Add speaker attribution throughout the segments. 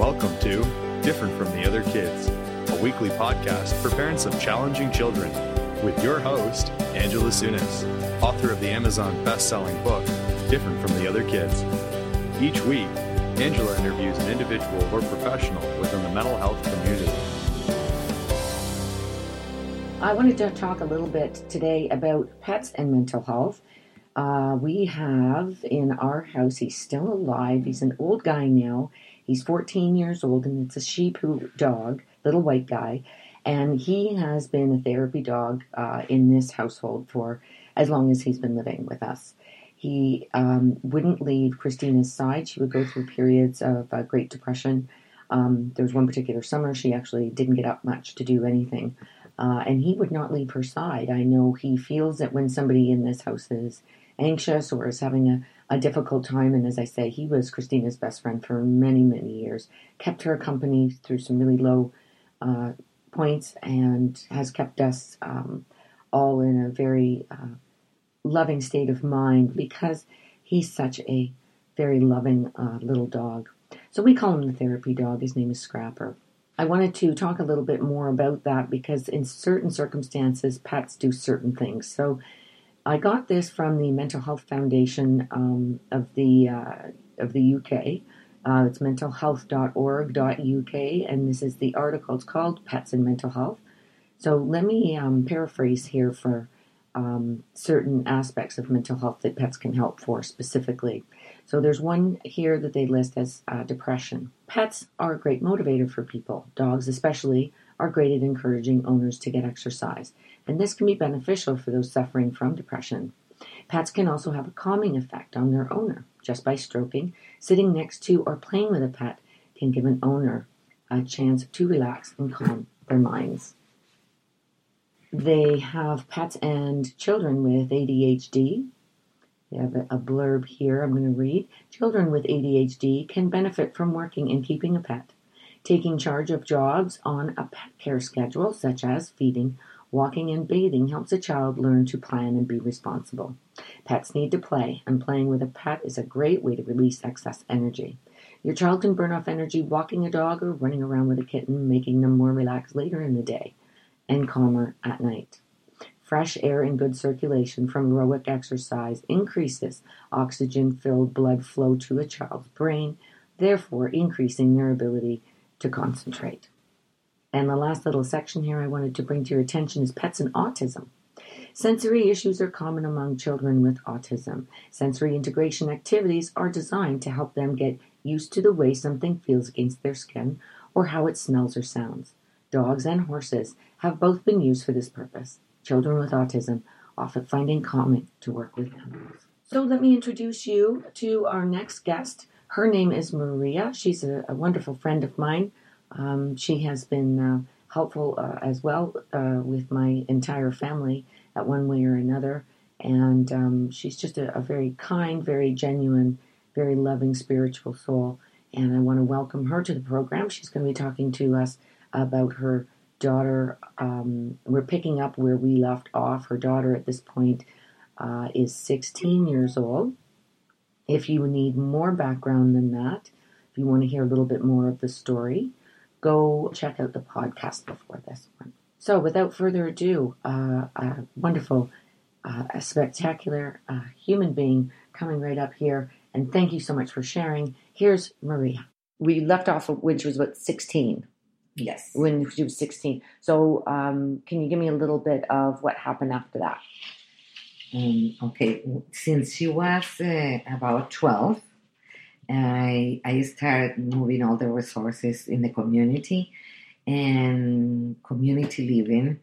Speaker 1: Welcome to Different from the Other Kids, a weekly podcast for parents of challenging children, with your host, Angela Sunas, author of the Amazon best-selling book, Different from the Other Kids. Each week, Angela interviews an individual or professional within the mental health community.
Speaker 2: I wanted to talk a little bit today about pets and mental health. Uh, we have in our house, he's still alive. He's an old guy now. He's 14 years old, and it's a Tzu dog, little white guy. And he has been a therapy dog uh, in this household for as long as he's been living with us. He um, wouldn't leave Christina's side. She would go through periods of uh, Great Depression. Um, there was one particular summer she actually didn't get up much to do anything. Uh, and he would not leave her side. I know he feels that when somebody in this house is anxious or is having a, a difficult time, and as I say, he was Christina's best friend for many, many years, kept her company through some really low uh, points, and has kept us um, all in a very uh, loving state of mind because he's such a very loving uh, little dog. So we call him the therapy dog. His name is Scrapper. I wanted to talk a little bit more about that because in certain circumstances, pets do certain things. So I got this from the Mental Health Foundation um, of the uh, of the UK. Uh, it's mentalhealth.org.uk, and this is the article. It's called "Pets and Mental Health." So let me um, paraphrase here for um, certain aspects of mental health that pets can help for specifically. So there's one here that they list as uh, depression. Pets are a great motivator for people. Dogs, especially, are great at encouraging owners to get exercise, and this can be beneficial for those suffering from depression. Pets can also have a calming effect on their owner. Just by stroking, sitting next to, or playing with a pet can give an owner a chance to relax and calm their minds. They have pets and children with ADHD. They have a blurb here I'm going to read. Children with ADHD can benefit from working and keeping a pet. Taking charge of jobs on a pet care schedule, such as feeding, walking, and bathing, helps a child learn to plan and be responsible. Pets need to play, and playing with a pet is a great way to release excess energy. Your child can burn off energy walking a dog or running around with a kitten, making them more relaxed later in the day and calmer at night. Fresh air and good circulation from aerobic exercise increases oxygen filled blood flow to a child's brain, therefore increasing their ability to concentrate. And the last little section here I wanted to bring to your attention is pets and autism. Sensory issues are common among children with autism. Sensory integration activities are designed to help them get used to the way something feels against their skin or how it smells or sounds. Dogs and horses have both been used for this purpose. Children with autism often find it calming to work with animals. So let me introduce you to our next guest. Her name is Maria. She's a, a wonderful friend of mine. Um, she has been uh, helpful uh, as well uh, with my entire family at one way or another. And um, she's just a, a very kind, very genuine, very loving spiritual soul. And I want to welcome her to the program. She's going to be talking to us about her daughter. Um, we're picking up where we left off. Her daughter at this point uh, is 16 years old. If you need more background than that, if you want to hear a little bit more of the story, go check out the podcast before this one. So, without further ado, uh, a wonderful, uh, a spectacular uh, human being coming right up here. And thank you so much for sharing. Here's Maria. We left off when she was about 16.
Speaker 3: Yes.
Speaker 2: When she was 16. So, um, can you give me a little bit of what happened after that?
Speaker 3: Um, okay. Since she was uh, about 12, I, I started moving all the resources in the community, and community living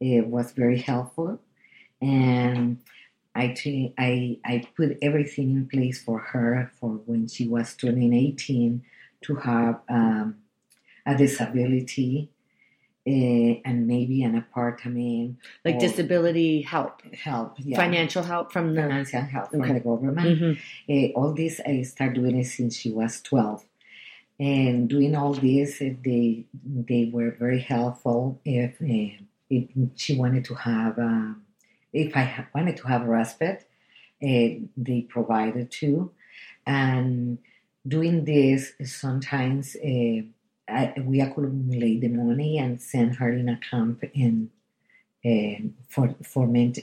Speaker 3: it was very helpful. And I, I, I put everything in place for her for when she was turning 18 to have um, a disability uh, and maybe an apartment.
Speaker 2: Like disability help,
Speaker 3: help, yeah.
Speaker 2: financial help from the
Speaker 3: financial help from the government.
Speaker 2: Mm-hmm.
Speaker 3: Uh, all this I started doing it since she was twelve, and doing all this uh, they they were very helpful. If, if she wanted to have, if I wanted to have a respite, they provided too, and doing this, sometimes uh, I, we accumulate the money and send her in a camp in uh, for for ment-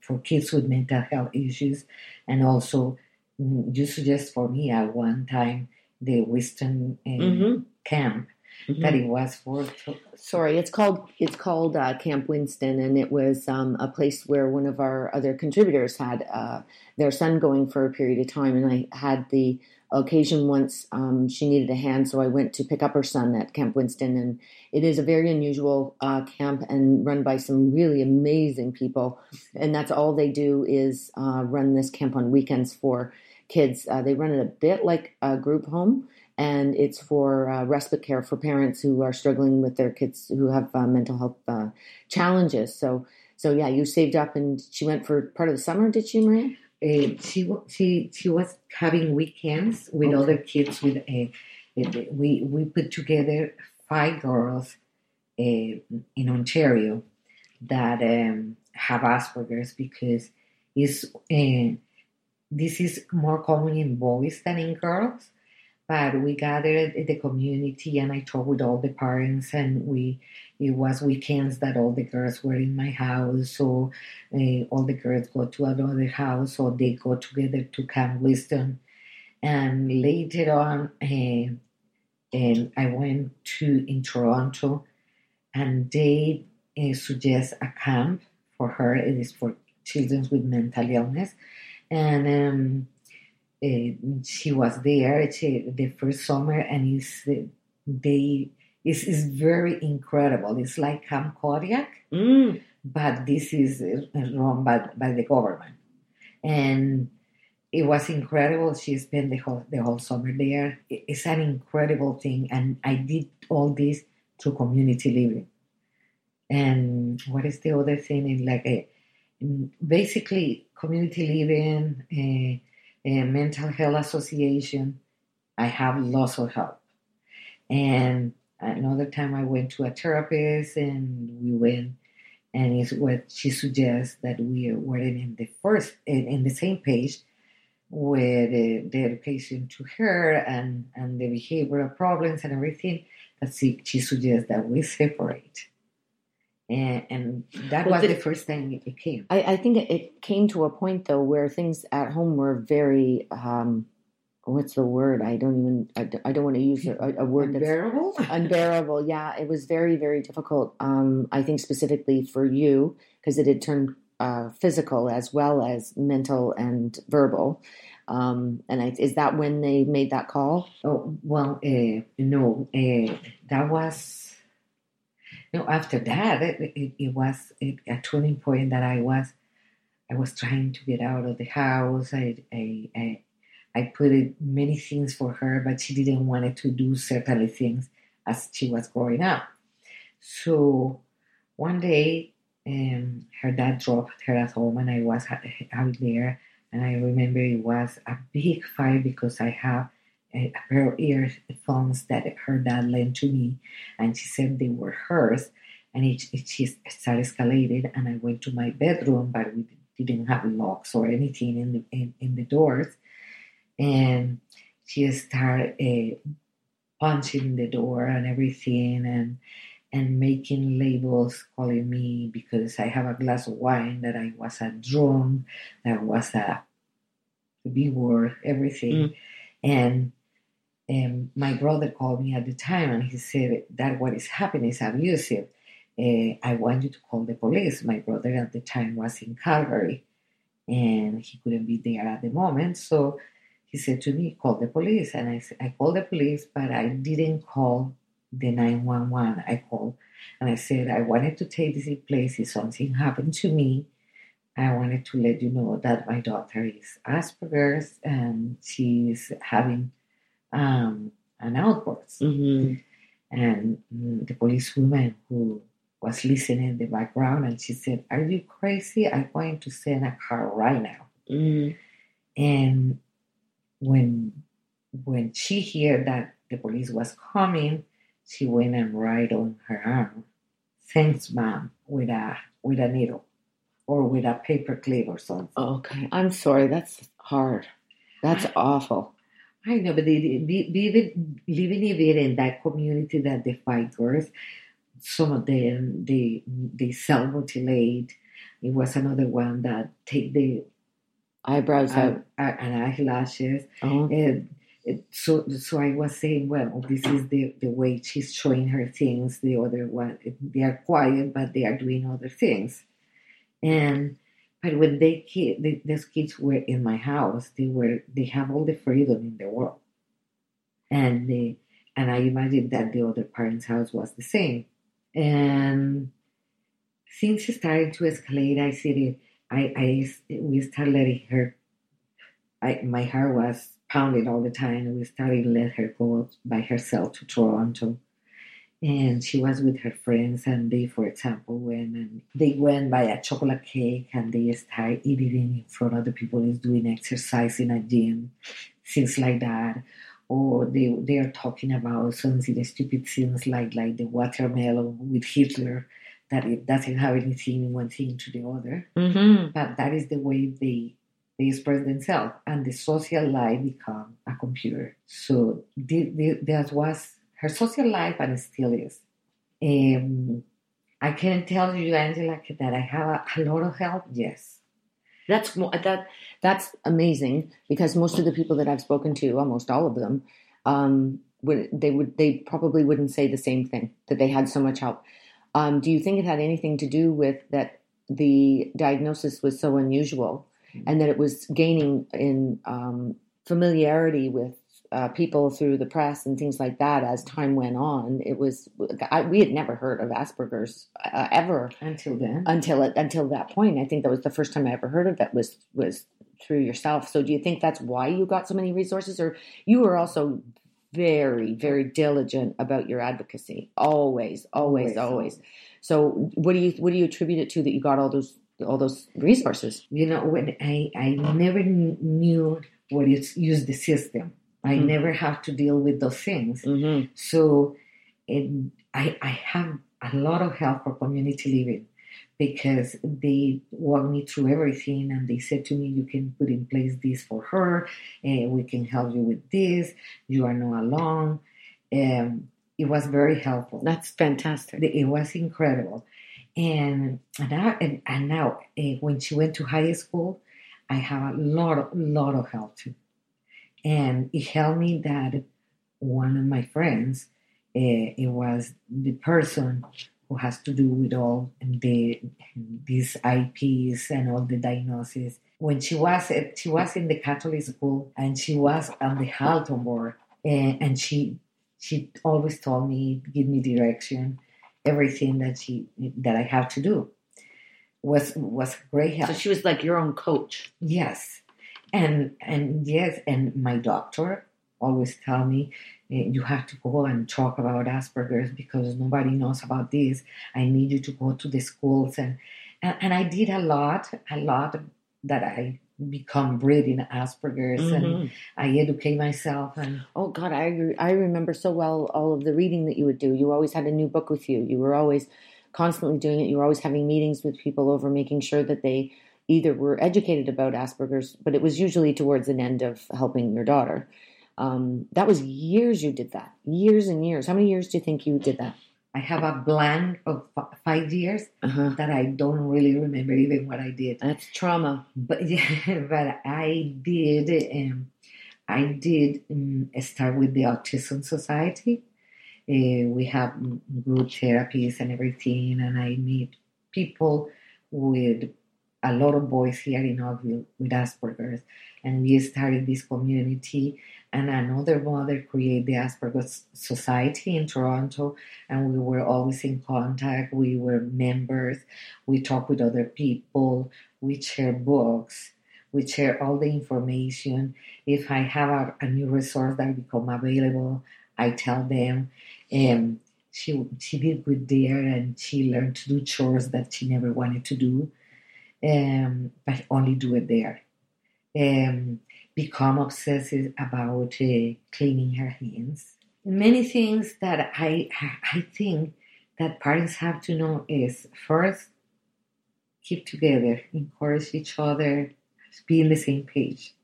Speaker 3: for kids with mental health issues, and also you suggest for me at one time the Wisdom uh,
Speaker 2: Mhm.
Speaker 3: camp
Speaker 2: Mhm.
Speaker 3: that it was for
Speaker 2: Sorry, it's called it's called uh, Camp Winston, and it was um, a place where one of our other contributors had uh, their son going for a period of time, and I had the occasion once um, she needed a hand, so I went to pick up her son at Camp Winston, and it is a very unusual uh, camp and run by some really amazing people, and that's all they do is uh, run this camp on weekends for kids. Uh, they run it a bit like a group home and it's for uh, respite care for parents who are struggling with their kids who have uh, mental health uh, challenges. So, so yeah, you saved up, and she went for part of the summer. Did she, Maria?
Speaker 3: Uh, she she she was having weekends with
Speaker 2: Okay.
Speaker 3: other kids. With uh, we we put together five girls uh, in Ontario that um, have Asperger's because is this is more common in boys than in girls. But we gathered the community, and I talked with all the parents, and we it was weekends that all the girls were in my house, so uh, all the girls go to another house or they go together to Camp Wisdom. And later on, uh, and I went to in Toronto, and they uh, suggest a camp for her. It is for children with mental illness, and um, she was there she, the first summer, and it's uh, they it's, it's very incredible. It's like Camp Kodiak
Speaker 2: Mm.
Speaker 3: but this is uh, run by, by the government. And it was incredible. She spent the whole, the whole summer there. It's an incredible thing. And I did all this through community living. And what is the other thing? Like a, basically community living, a, a mental health association. I have lots of help. And another time I went to a therapist and we went and it's what she suggests that we were in the first in, in the same page with uh, the education to her and and the behavioral problems and everything that she, she suggests that we separate and, and that
Speaker 2: Well,
Speaker 3: was
Speaker 2: the-
Speaker 3: the first time it came
Speaker 2: I, I think it- came to a point though where things at home were very um, what's the word? I don't even I, don't- I don't want to use a, a word that's
Speaker 3: unbearable
Speaker 2: unbearable. Yeah, it was very, very difficult. Um, I think specifically for you because it had turned uh, physical as well as mental and verbal. Um, and I, is that when they made that call?
Speaker 3: Oh well, uh, no, uh, that was no. After that, it, it, it was a turning point that I was, I was trying to get out of the house. I, I, I, I put it many things for her, but she didn't want to do certain things as she was growing up. So one day, um, her dad dropped her at home, and I was out there, and I remember it was a big fight because I have a pair of earphones that her dad lent to me, and she said they were hers, and it, it she started escalated, and I went to my bedroom, but we didn't have locks or anything in the in, in the doors, and she started uh, punching the door and everything, and and making labels calling me because I have a glass of wine that I was a drunk, that was a B word, everything.
Speaker 2: Mm.
Speaker 3: And and my brother called me at the time and he said that what is happening is abusive. Uh, I want you to call the police. My brother at the time was in Calgary and he couldn't be there at the moment. So he said to me, call the police. And I, I called the police, but I didn't call the 911. I called and I said, I wanted to take this place if something happened to me. I wanted to let you know that my daughter is Asperger's and she's having um, an outburst.
Speaker 2: Mm-hmm.
Speaker 3: And mm, the policewoman who was listening in the background and she said, Are you crazy? I'm going to send a car right now.
Speaker 2: Mm-hmm.
Speaker 3: And when when she heard that the police was coming, she went and right on her arm. Thanks, mom, with a with a needle or with a paper clip or something.
Speaker 2: Okay, I'm sorry. That's hard. That's awful.
Speaker 3: I know, but they, they, living, living even in that community that the girls, some of them they they self mutilate. It was another one that take the
Speaker 2: eyebrows out
Speaker 3: and eyelashes.
Speaker 2: Oh.
Speaker 3: And it, so so I was saying, well, this is the the way she's showing her things. The other one, they are quiet, but they are doing other things. And but when they kid, the, those kids were in my house, they were they have all the freedom in the world, and they, and I imagine that the other parents' house was the same. And things started to escalate. I said, I, I we started letting her. I my heart was pounding all the time, we started let her go by herself to Toronto and she was with her friends and they for example went and they went buy a chocolate cake and they started eating in front of the people who's doing exercise in a gym things like that. Or they they are talking about some the stupid things like like the watermelon with hitler that it doesn't have anything in one thing to the other.
Speaker 2: Mm-hmm.
Speaker 3: but that is the way they they express themselves. And the social life become a computer. So that was her social life and still is. Um, I can tell you, Angela, that I have a, a lot of help. Yes,
Speaker 2: that's that that's amazing because most of the people that I've spoken to, almost all of them, um, would they would they probably wouldn't say the same thing that they had so much help. Um, do you think it had anything to do with that the diagnosis was so unusual and that it was gaining in um, familiarity with uh, people through the press and things like that as time went on. It was I, we had never heard of Asperger's uh, ever
Speaker 3: until then.
Speaker 2: Until it, until that point, I think that was the first time I ever heard of it was was through yourself. So do you think that's why you got so many resources, or you were also very very diligent about your advocacy? Always, always, always. always. So what do you what do you attribute it to that you got all those all those resources?
Speaker 3: You know, when I I never knew what is use the system I mm-hmm. never have to deal with those things.
Speaker 2: Mm-hmm.
Speaker 3: So it, I, I have a lot of help for community living because they walk me through everything and they said to me, you can put in place this for her, and we can help you with this. You are not alone. Um, it was very helpful.
Speaker 2: That's fantastic.
Speaker 3: It was incredible. And, and now, and, and now uh, when she went to high school, I have a lot of, lot of help too. And it helped me that one of my friends, uh, it was the person who has to do with all the these IEPs and all the diagnosis. When she was she was in the Catholic school and she was on the Halton board, and, and she she always told me, give me direction, everything that she that I have to do was was great help.
Speaker 2: So she was like your own coach.
Speaker 3: Yes, and and yes, and my doctor always tell me eh, you have to go and talk about Asperger's because nobody knows about this. I need you to go to the schools. And and, and I did a lot, a lot that I become breathing Asperger's mm-hmm. and I educate myself and
Speaker 2: oh god I I remember so well all of the reading that you would do. You always had a new book with you. You were always constantly doing it. You were always having meetings with people over making sure that they either were educated about Asperger's, but it was usually towards an end of helping your daughter. Um, that was years you did that, years and years. How many years do you think you did that?
Speaker 3: I have a blank of f- five years
Speaker 2: uh-huh.
Speaker 3: that I don't really remember even what I did.
Speaker 2: That's trauma.
Speaker 3: But yeah, but I did. Um, I did um, start with the Autism Society. Uh, we have group therapies and everything, and I meet people with a lot of boys here in Oakville with Asperger's, and we started this community. And another mother created the Asperger's Society in Toronto, and we were always in contact. We were members. We talk with other people. We share books. We share all the information. If I have a, a new resource that become available, I tell them. And she she did good there, and she learned to do chores that she never wanted to do um, but only do it there. Um, become obsessed about uh, cleaning her hands. Many things that I I think that parents have to know is first keep together, encourage each other, be on the same page,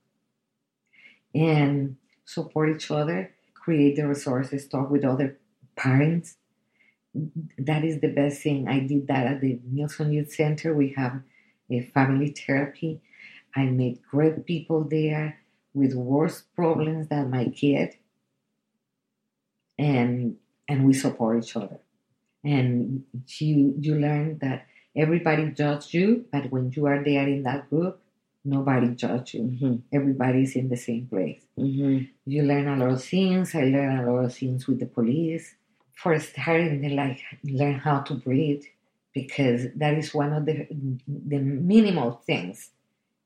Speaker 3: and support each other, create the resources, talk with other parents. That is the best thing. I did that at the Nelson Youth Center. We have family therapy. I met great people there with worse problems than my kid. And and we support each other. And you you learn that everybody judges you, but when you are there in that group, nobody judges you.
Speaker 2: Mm-hmm.
Speaker 3: Everybody's in the same place.
Speaker 2: Mm-hmm.
Speaker 3: You learn a lot of things. I learned a lot of things with the police. For starting, like learn how to breathe, because that is one of the the minimal things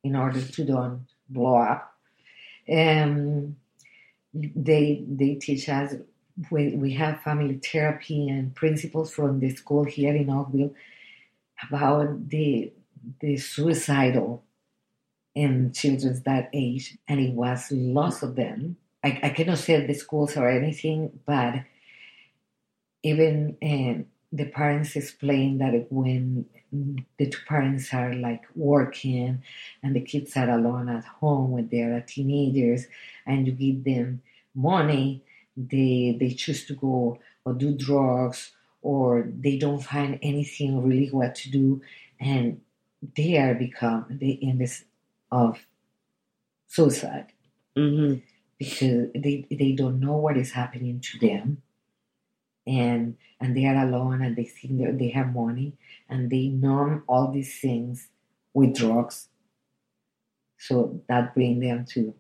Speaker 3: in order to don't blow up. Um, they they teach us we, we have family therapy and principles from the school here in Oakville about the the suicidal in children that age, and it was lots of them. I, I cannot say the schools or anything, but even uh, the parents explain that when the two parents are like working and the kids are alone at home when they are teenagers, and you give them money, they they choose to go or do drugs or they don't find anything really what to do and they are become the endless of suicide
Speaker 2: Mm-hmm.
Speaker 3: because they they don't know what is happening to them and and they are alone and they think that they have money and they numb all these things with drugs so that bring them to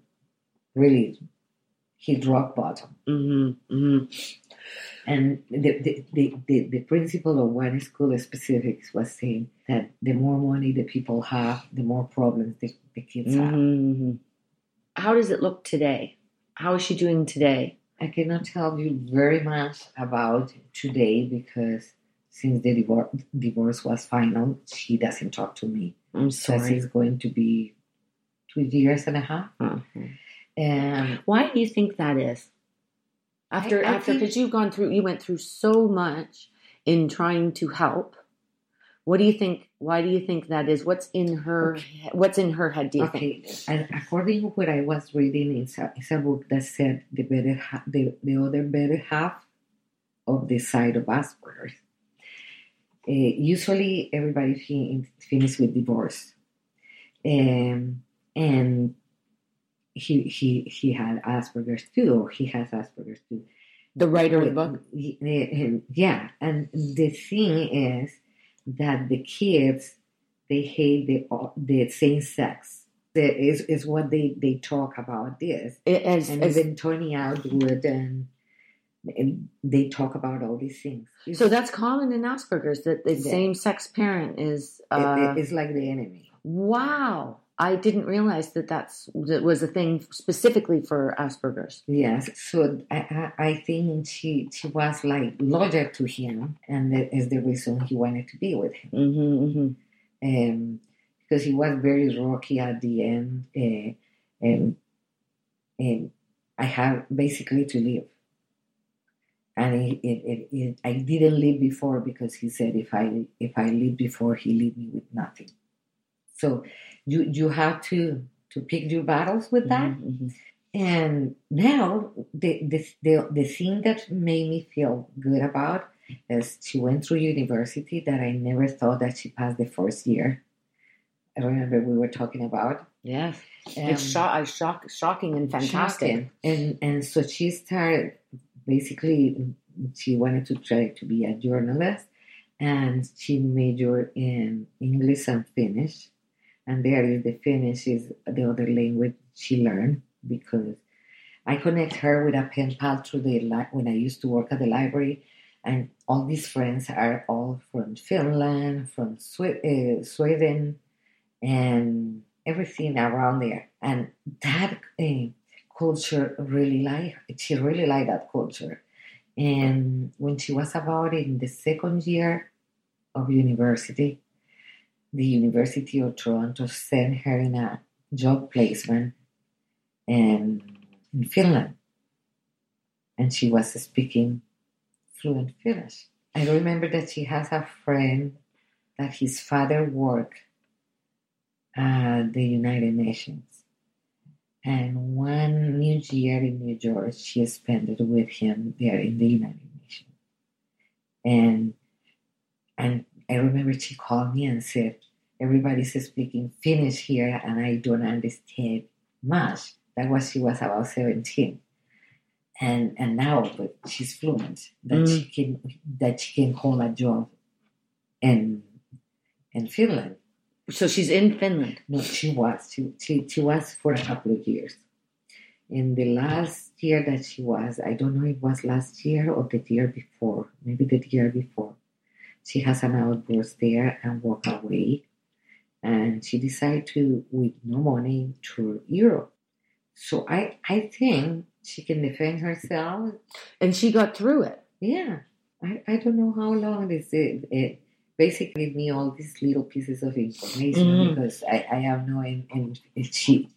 Speaker 3: really hit rock bottom
Speaker 2: Mm-hmm. Mm-hmm.
Speaker 3: and the, the, the, the, the principle of one school specifics was saying that the more money the people have the more problems the, the kids have
Speaker 2: Mm-hmm. How does it look today? How is she doing today?
Speaker 3: I cannot tell you very much about today because since the divorce, divorce was final, she doesn't talk to me.
Speaker 2: I'm
Speaker 3: So
Speaker 2: sorry.
Speaker 3: it's going to be two years and a half.
Speaker 2: Mhm.
Speaker 3: And
Speaker 2: Why do you think that is? After
Speaker 3: I- I
Speaker 2: after because you've gone through you went through so much in trying to help. What do you think? Why do you think that is? What's in her? What's in her head? Do you think?
Speaker 3: okay, and according to what I was reading, it's a, it's a book that said the better ha- the, the other better half of the side of Asperger's. Uh, usually, everybody fin- finishes with divorce, um, and he he he had Asperger's too, or he has Asperger's too.
Speaker 2: The writer of the book.
Speaker 3: Yeah, and the thing is that the kids they hate the the same sex. That is is what they they talk about this,
Speaker 2: It- As,
Speaker 3: and
Speaker 2: as,
Speaker 3: even Tony Attwood and, and they talk about all these things.
Speaker 2: so that's common in Asperger's that the
Speaker 3: Yeah.
Speaker 2: same sex parent is.
Speaker 3: It-
Speaker 2: Uh,
Speaker 3: it's like the enemy.
Speaker 2: wow, I didn't realize that that's that was a thing specifically for Asperger's.
Speaker 3: Yes, so I, I, I think she she was like loyal to him, and that is the reason he wanted to be with him.
Speaker 2: Mm-hmm, mm-hmm.
Speaker 3: um, because he was very rocky at the end, uh, and and I have basically to leave. And it, it, it, it, I didn't leave before because he said if I if I leave before, he leave me with nothing. So you you have to to pick your battles with that.
Speaker 2: Mhm,
Speaker 3: And now the, the the the thing that made me feel good about is she went through university that I never thought that she passed the first year. I remember we were talking about.
Speaker 2: Yes,
Speaker 3: Um,
Speaker 2: it's uh, shock, shocking and fantastic.
Speaker 3: shocking. And and so she started basically she wanted to try to be a journalist and she majored in English and Finnish. And there is the Finnish is the other language she learned because I connect her with a pen pal through the li- when I used to work at the library, and all these friends are all from Finland, from uh, Sweden, and everything around there. And that uh, culture really like she really liked that culture. And when she was about in the second year of university, the University of Toronto sent her in a job placement in, in Finland. And she was speaking fluent Finnish. I remember that she has a friend that his father worked at the United Nations. And one New Year in New York, she spent it with him there in the United Nations. And and I remember she called me and said, Everybody's speaking Finnish here and I don't understand much. That was she was about 17. And and now but she's fluent. That
Speaker 2: Mm.
Speaker 3: she can that she can hold a job in in Finland.
Speaker 2: So she's in Finland.
Speaker 3: No, she was. She, she, she was for a couple of years. In the last year that she was, I don't know if it was last year or the year before, maybe the year before, she has an outburst there and walk away. And she decided to, with no money, tour Europe. So I, I think she can defend herself.
Speaker 2: And she got through it.
Speaker 3: Yeah. I, I don't know how long this it, it basically me all these little pieces of information
Speaker 2: Mhm.
Speaker 3: because I, I have no and, and she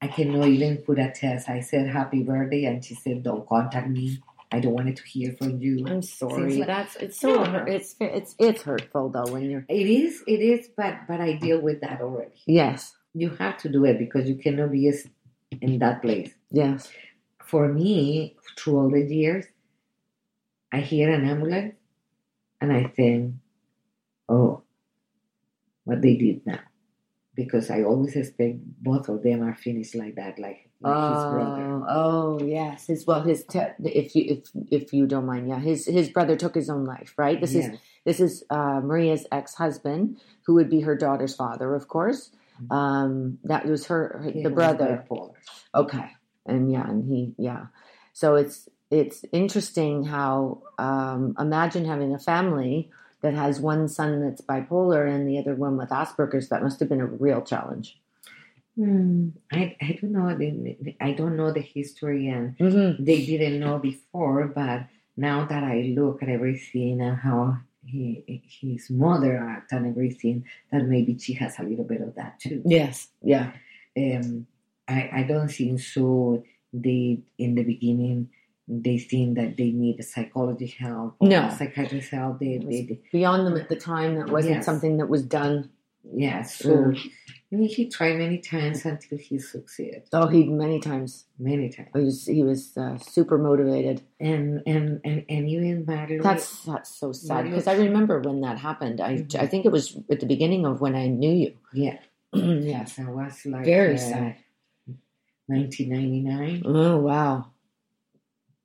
Speaker 3: I cannot even put a test. I said happy birthday and she said don't contact me. I don't want it to hear from you.
Speaker 2: I'm sorry.
Speaker 3: like-
Speaker 2: That's it's so
Speaker 3: Yeah.
Speaker 2: hurt. It's it's it's hurtful though when you're
Speaker 3: It is, it is, but but I deal with that already.
Speaker 2: yes
Speaker 3: You have to do it because you cannot be in that place.
Speaker 2: yes
Speaker 3: For me, through all the years, I hear an ambulance and I think, oh, what they did now. Because I always expect both of them are finished like that, like, like his brother.
Speaker 2: Oh, oh yes. His well, his te- if you if if you don't mind, yeah. His his brother took his own life, right? This is this is uh, Maria's ex husband, who would be her daughter's father, of course. Um, that was her, her the
Speaker 3: was
Speaker 2: brother.
Speaker 3: bipolar.
Speaker 2: Okay, and yeah, and he yeah. So it's it's interesting how um, imagine having a family that has one son that's bipolar and the other one with Asperger's. That must have been a real challenge.
Speaker 3: Hmm, I, I don't know the, I don't know the history and
Speaker 2: Mm-hmm.
Speaker 3: they didn't know before, but now that I look at everything and how he, his mother act and everything, that maybe she has a little bit of that too.
Speaker 2: Yes. Yeah.
Speaker 3: um, I, I don't think so. They in the beginning they think that they need a psychology help or
Speaker 2: No.
Speaker 3: psychiatrist help. They, they,
Speaker 2: beyond them at the time. That wasn't
Speaker 3: Yes.
Speaker 2: something that was done.
Speaker 3: yeah. So
Speaker 2: Mm.
Speaker 3: He tried many times until he succeeded
Speaker 2: Oh, he many times.
Speaker 3: many times.
Speaker 2: He was he was uh, super motivated.
Speaker 3: And and and and even Marley.
Speaker 2: That's that's so sad because I remember when that happened. I
Speaker 3: Mhm.
Speaker 2: I think it was at the beginning of when I knew you.
Speaker 3: yeah.
Speaker 2: yes.
Speaker 3: I was like
Speaker 2: Very
Speaker 3: uh,
Speaker 2: sad.
Speaker 3: 1999.
Speaker 2: Oh wow.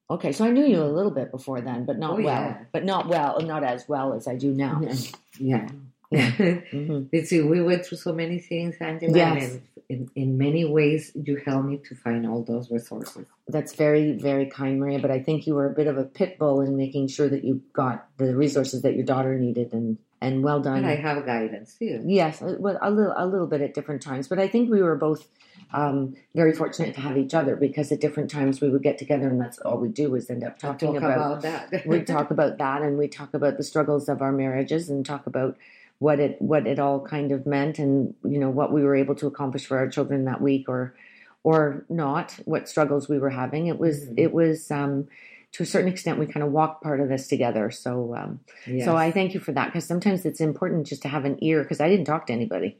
Speaker 2: Okay, so I knew you a little bit before then, but not
Speaker 3: Oh,
Speaker 2: well.
Speaker 3: yeah.
Speaker 2: But not well, not as well as I do now.
Speaker 3: Yeah.
Speaker 2: Yeah.
Speaker 3: Yeah.
Speaker 2: hmm
Speaker 3: You see, we went through so many things, Angela.
Speaker 2: Yes.
Speaker 3: And in, in many ways, you helped me to find all those resources.
Speaker 2: That's very, very kind, Maria. But I think you were a bit of a pit bull in making sure that you got the resources that your daughter needed, and and well done.
Speaker 3: And I have guidance too.
Speaker 2: Yes, a- well, a little, a little bit at different times, but I think we were both um, very fortunate to have each other because at different times we would get together, and that's all we do is end up
Speaker 3: Talk
Speaker 2: talking
Speaker 3: about, that.
Speaker 2: we talk about that, and we talk about the struggles of our marriages, and talk about what it what it all kind of meant, and you know what we were able to accomplish for our children that week, or or not, what struggles we were having. It was
Speaker 3: Mhm.
Speaker 2: it was um, to a certain extent we kind of walked part of this together. So. Um,
Speaker 3: Yes.
Speaker 2: so I thank you for that because sometimes it's important just to have an ear because I didn't talk to anybody.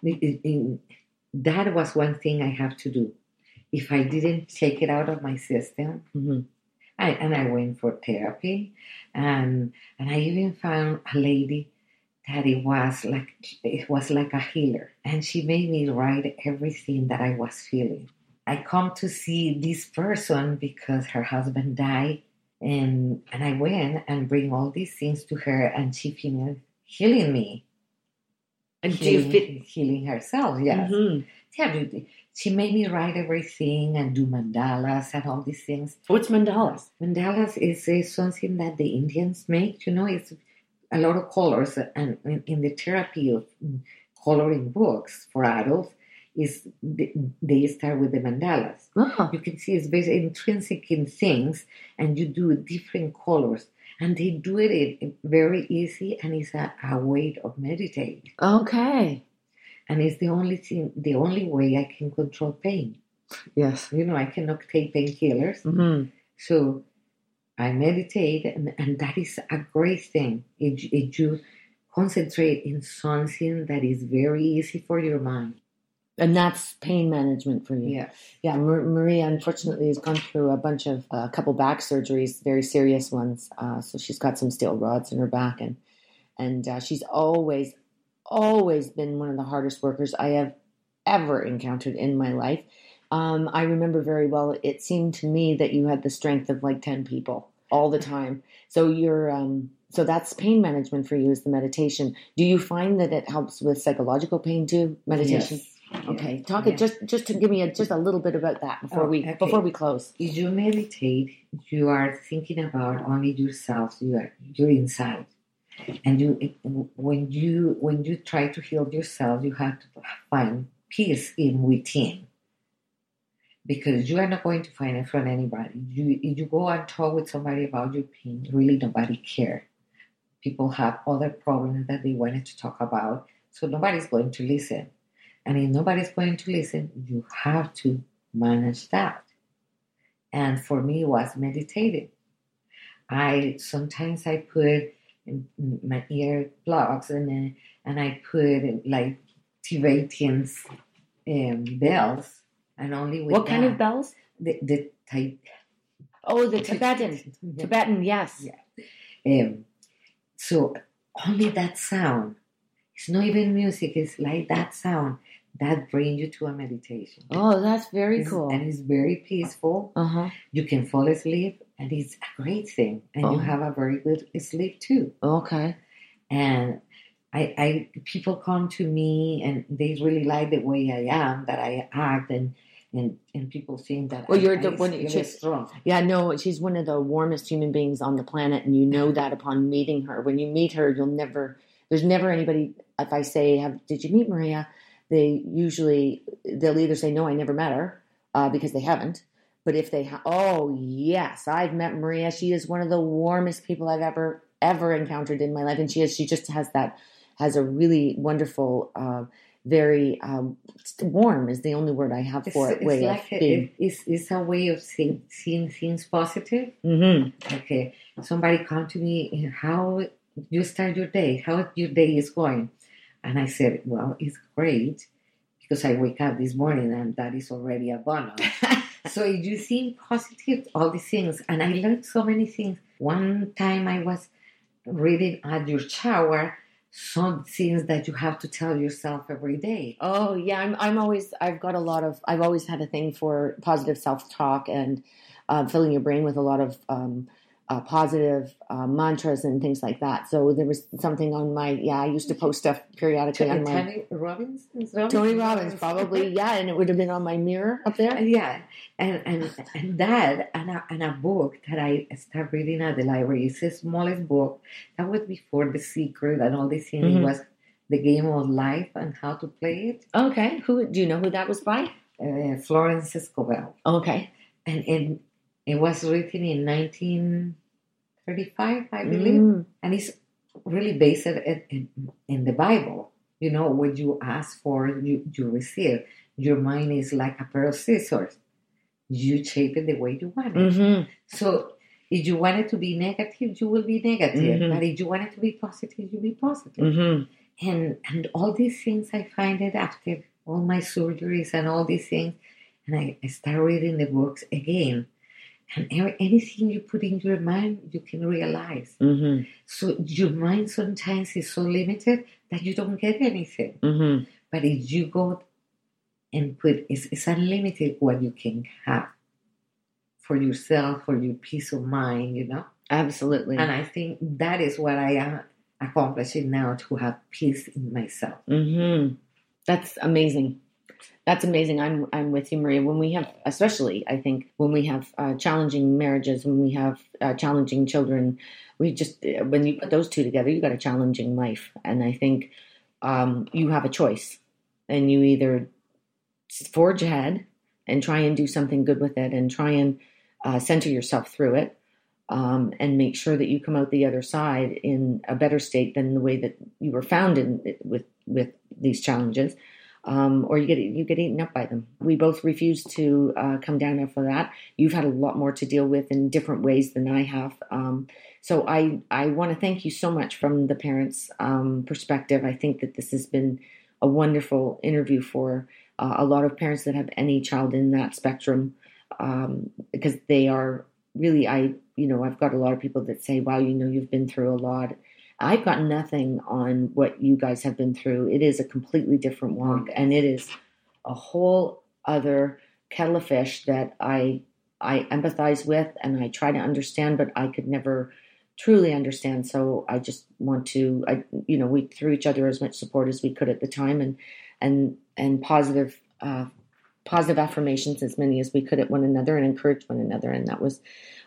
Speaker 3: That was one thing I have to do. If I didn't take it out of my system,
Speaker 2: hmm
Speaker 3: I, and I went for therapy, and and I even found a lady that it was like it was like a healer, and she made me write everything that I was feeling. I come to see this person because her husband died, and and I went and bring all these things to her, and she finished healing me,
Speaker 2: And
Speaker 3: healing,
Speaker 2: fit?
Speaker 3: healing herself. Yes,
Speaker 2: Mhm.
Speaker 3: yeah. She made me write everything and do mandalas and all these things.
Speaker 2: What's mandalas?
Speaker 3: Mandalas is uh, something that the Indians make. You know, it's a lot of colors, and in, in the therapy of mm, coloring books for adults, is they, start with the mandalas.
Speaker 2: Oh,
Speaker 3: You can see it's very intrinsic in things, and you do different colors, and they do it very easy, and it's a, a way of meditate,
Speaker 2: okay.
Speaker 3: and it's the only thing, the only way I can control pain.
Speaker 2: Yes.
Speaker 3: You know, I cannot take painkillers.
Speaker 2: hmm
Speaker 3: So I meditate, and, and that is a great thing. If, if you concentrate in something that is very easy for your mind,
Speaker 2: And that's pain management for you.
Speaker 3: Yeah.
Speaker 2: Yeah, Maria unfortunately has gone through a bunch of a couple back surgeries, very serious ones. Uh, so she's got some steel rods in her back, and and uh, she's always, always been one of the hardest workers I have ever encountered in my life. Um, I remember very well. It seemed to me that you had the strength of like ten people all the time. So you're um, so that's pain management for you is the meditation. Do you find that it helps with psychological pain too? Meditation.
Speaker 3: Yes.
Speaker 2: Okay, talk
Speaker 3: Yeah.
Speaker 2: it just just to give me a, just a little bit about that before
Speaker 3: Oh,
Speaker 2: we
Speaker 3: okay.
Speaker 2: before we close.
Speaker 3: If you meditate, you are thinking about only yourself. You are you're inside, and you when you when you try to heal yourself, you have to find peace in within. Because you are not going to find it from anybody. You you go and talk with somebody about your pain, really nobody care. People have other problems that they wanted to talk about, so nobody's going to listen. And if nobody's going to listen, you have to manage that. And for me, it was meditating. I sometimes I put my ear plugs and and I put like Tibetan um, bells, and only with
Speaker 2: What kind of bells?
Speaker 3: the, the type
Speaker 2: Oh, the Tibetan. Tibetan, yes.
Speaker 3: Yeah. Um, so only that sound. It's not even music. It's like that sound that brings you to a meditation.
Speaker 2: Oh, that's very
Speaker 3: It's-
Speaker 2: cool.
Speaker 3: And it's very peaceful.
Speaker 2: Uh huh.
Speaker 3: You can fall asleep, and it's a great thing. And
Speaker 2: Oh.
Speaker 3: you have a very good sleep too.
Speaker 2: Okay.
Speaker 3: And I, I, people come to me, and they really like the way I am, that I act, and and and people think that
Speaker 2: Well,
Speaker 3: I,
Speaker 2: you're the
Speaker 3: I
Speaker 2: one- she's-
Speaker 3: strong.
Speaker 2: Yeah, no, she's one of the warmest human beings on the planet, and you know that upon meeting her. When you meet her, you'll never. There's never anybody. If I say, "Have did you meet Maria?" They usually they'll either say, "No, I never met her," uh, because they haven't. But if they, ha- oh yes, I've met Maria. She is one of the warmest people I've ever ever encountered in my life, and she is. She just has that has a really wonderful, uh, very um, warm is the only word I have
Speaker 3: It's,
Speaker 2: for it.
Speaker 3: it's
Speaker 2: Way
Speaker 3: like
Speaker 2: of
Speaker 3: a,
Speaker 2: being.
Speaker 3: it's, it's a way of seeing, seeing things positive.
Speaker 2: Mm-hmm.
Speaker 3: Okay, somebody come to me, how you start your day? How your day is going? And I said, well, it's great because I wake up this morning and that is already a bonus. so you think positive, all these things, and I learned so many things. One time I was reading at your shower some things that you have to tell yourself every day.
Speaker 2: Oh yeah, I'm. I'm always. I've got a lot of. I've always had a thing for positive self talk and uh, filling your brain with a lot of um, uh, positive uh, mantras and things like that. So there was something on my. Yeah, I used to post stuff periodically on my.
Speaker 3: Tony Robbins?
Speaker 2: Tony Robbins, probably. Yeah, and it would have been on my mirror up there.
Speaker 3: Yeah, and and and that and a, and a book that I started reading at the library. It's the smallest book. That was before The Secret and all these things. It
Speaker 2: Mhm.
Speaker 3: was the game of life and how to play it.
Speaker 2: Okay, who do you know who that was by?
Speaker 3: Uh, Florence Escobar,
Speaker 2: Okay.
Speaker 3: and and it was written in 1935, I believe,
Speaker 2: Mm.
Speaker 3: and it's really based in, in, in the Bible. You know, what you ask for, you you receive. Your mind is like a pair of scissors. You shape it the way you want it.
Speaker 2: hmm
Speaker 3: So if you want it to be negative, you will be negative.
Speaker 2: Mhm.
Speaker 3: But if you want it to be positive, you be positive.
Speaker 2: hmm
Speaker 3: And and all these things I find it after all my surgeries and all these things. And I, I start reading the books again. And anything you put in your mind, you can realize.
Speaker 2: hmm
Speaker 3: So your mind sometimes is so limited that you don't get anything.
Speaker 2: hmm
Speaker 3: But if you go and put, it's, it's unlimited what you can have for yourself, for your peace of mind, you know?
Speaker 2: Absolutely.
Speaker 3: And I think that is what I am accomplishing now to have peace in myself.
Speaker 2: hmm That's amazing. That's amazing. I'm I'm with you, Maria. When we have, especially, I think when we have uh, challenging marriages, when we have uh, challenging children, we just uh, when you put those two together, you got a challenging life. And I think um, you have a choice, and you either forge ahead and try and do something good with it, and try and uh, center yourself through it, um, and make sure that you come out the other side in a better state than the way that you were found in with with these challenges, um, or you get you get eaten up by them. We both refuse to uh, come down there for that. You've had a lot more to deal with in different ways than I have. Um, so I I want to thank you so much from the parents' um, perspective. I think that this has been a wonderful interview for uh, a lot of parents that have any child in that spectrum um, because they are really I you know I've got a lot of people that say wow you know you've been through a lot I've got nothing on what you guys have been through it is a completely different walk and it is a whole other kettle of fish that I I empathize with and I try to understand but I could never truly understand so I just want to I you know we threw each other as much support as we could at the time and and and positive uh, positive affirmations as many as we could at one another and encourage one another. And that was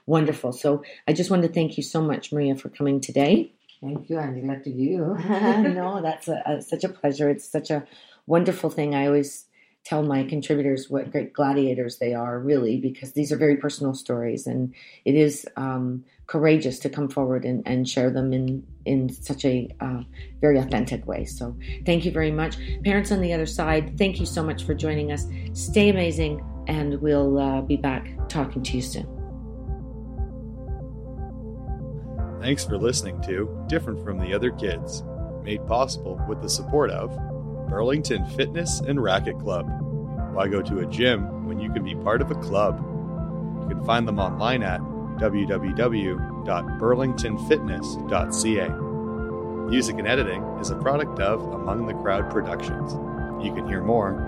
Speaker 2: wonderful. So I just wanted to thank you so much, Maria, for coming today.
Speaker 3: Thank you, Angela, to you.
Speaker 2: no, that's a, a, such a pleasure. It's such a wonderful thing. I always tell my contributors what great gladiators they are, really, because these are very personal stories, and it is um, courageous to come forward and, and, share them in in such a uh, very authentic way. So, thank you very much, parents on the other side. Thank you so much for joining us. Stay amazing, and we'll uh, be back talking to you soon.
Speaker 1: Thanks for listening to Different from the Other Kids, made possible with the support of Burlington Fitness and Racket Club. Why go to a gym when you can be part of a club? You can find them online at www.burlingtonfitness.ca. Music and editing is a product of Among the Crowd Productions. You can hear more at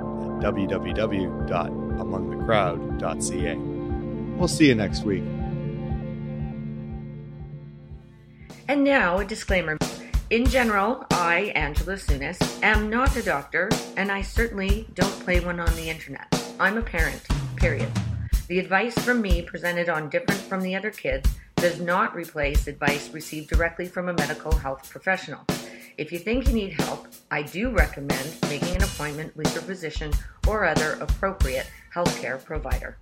Speaker 1: www.amongthecrowd.ca. We'll see you next week.
Speaker 2: And now a disclaimer. In general, I, Angela Sunis, am not a doctor, and I certainly don't play one on the internet. I'm a parent, period. The advice from me presented on Different from the Other Kids does not replace advice received directly from a medical health professional. If you think you need help, I do recommend making an appointment with your physician or other appropriate healthcare provider.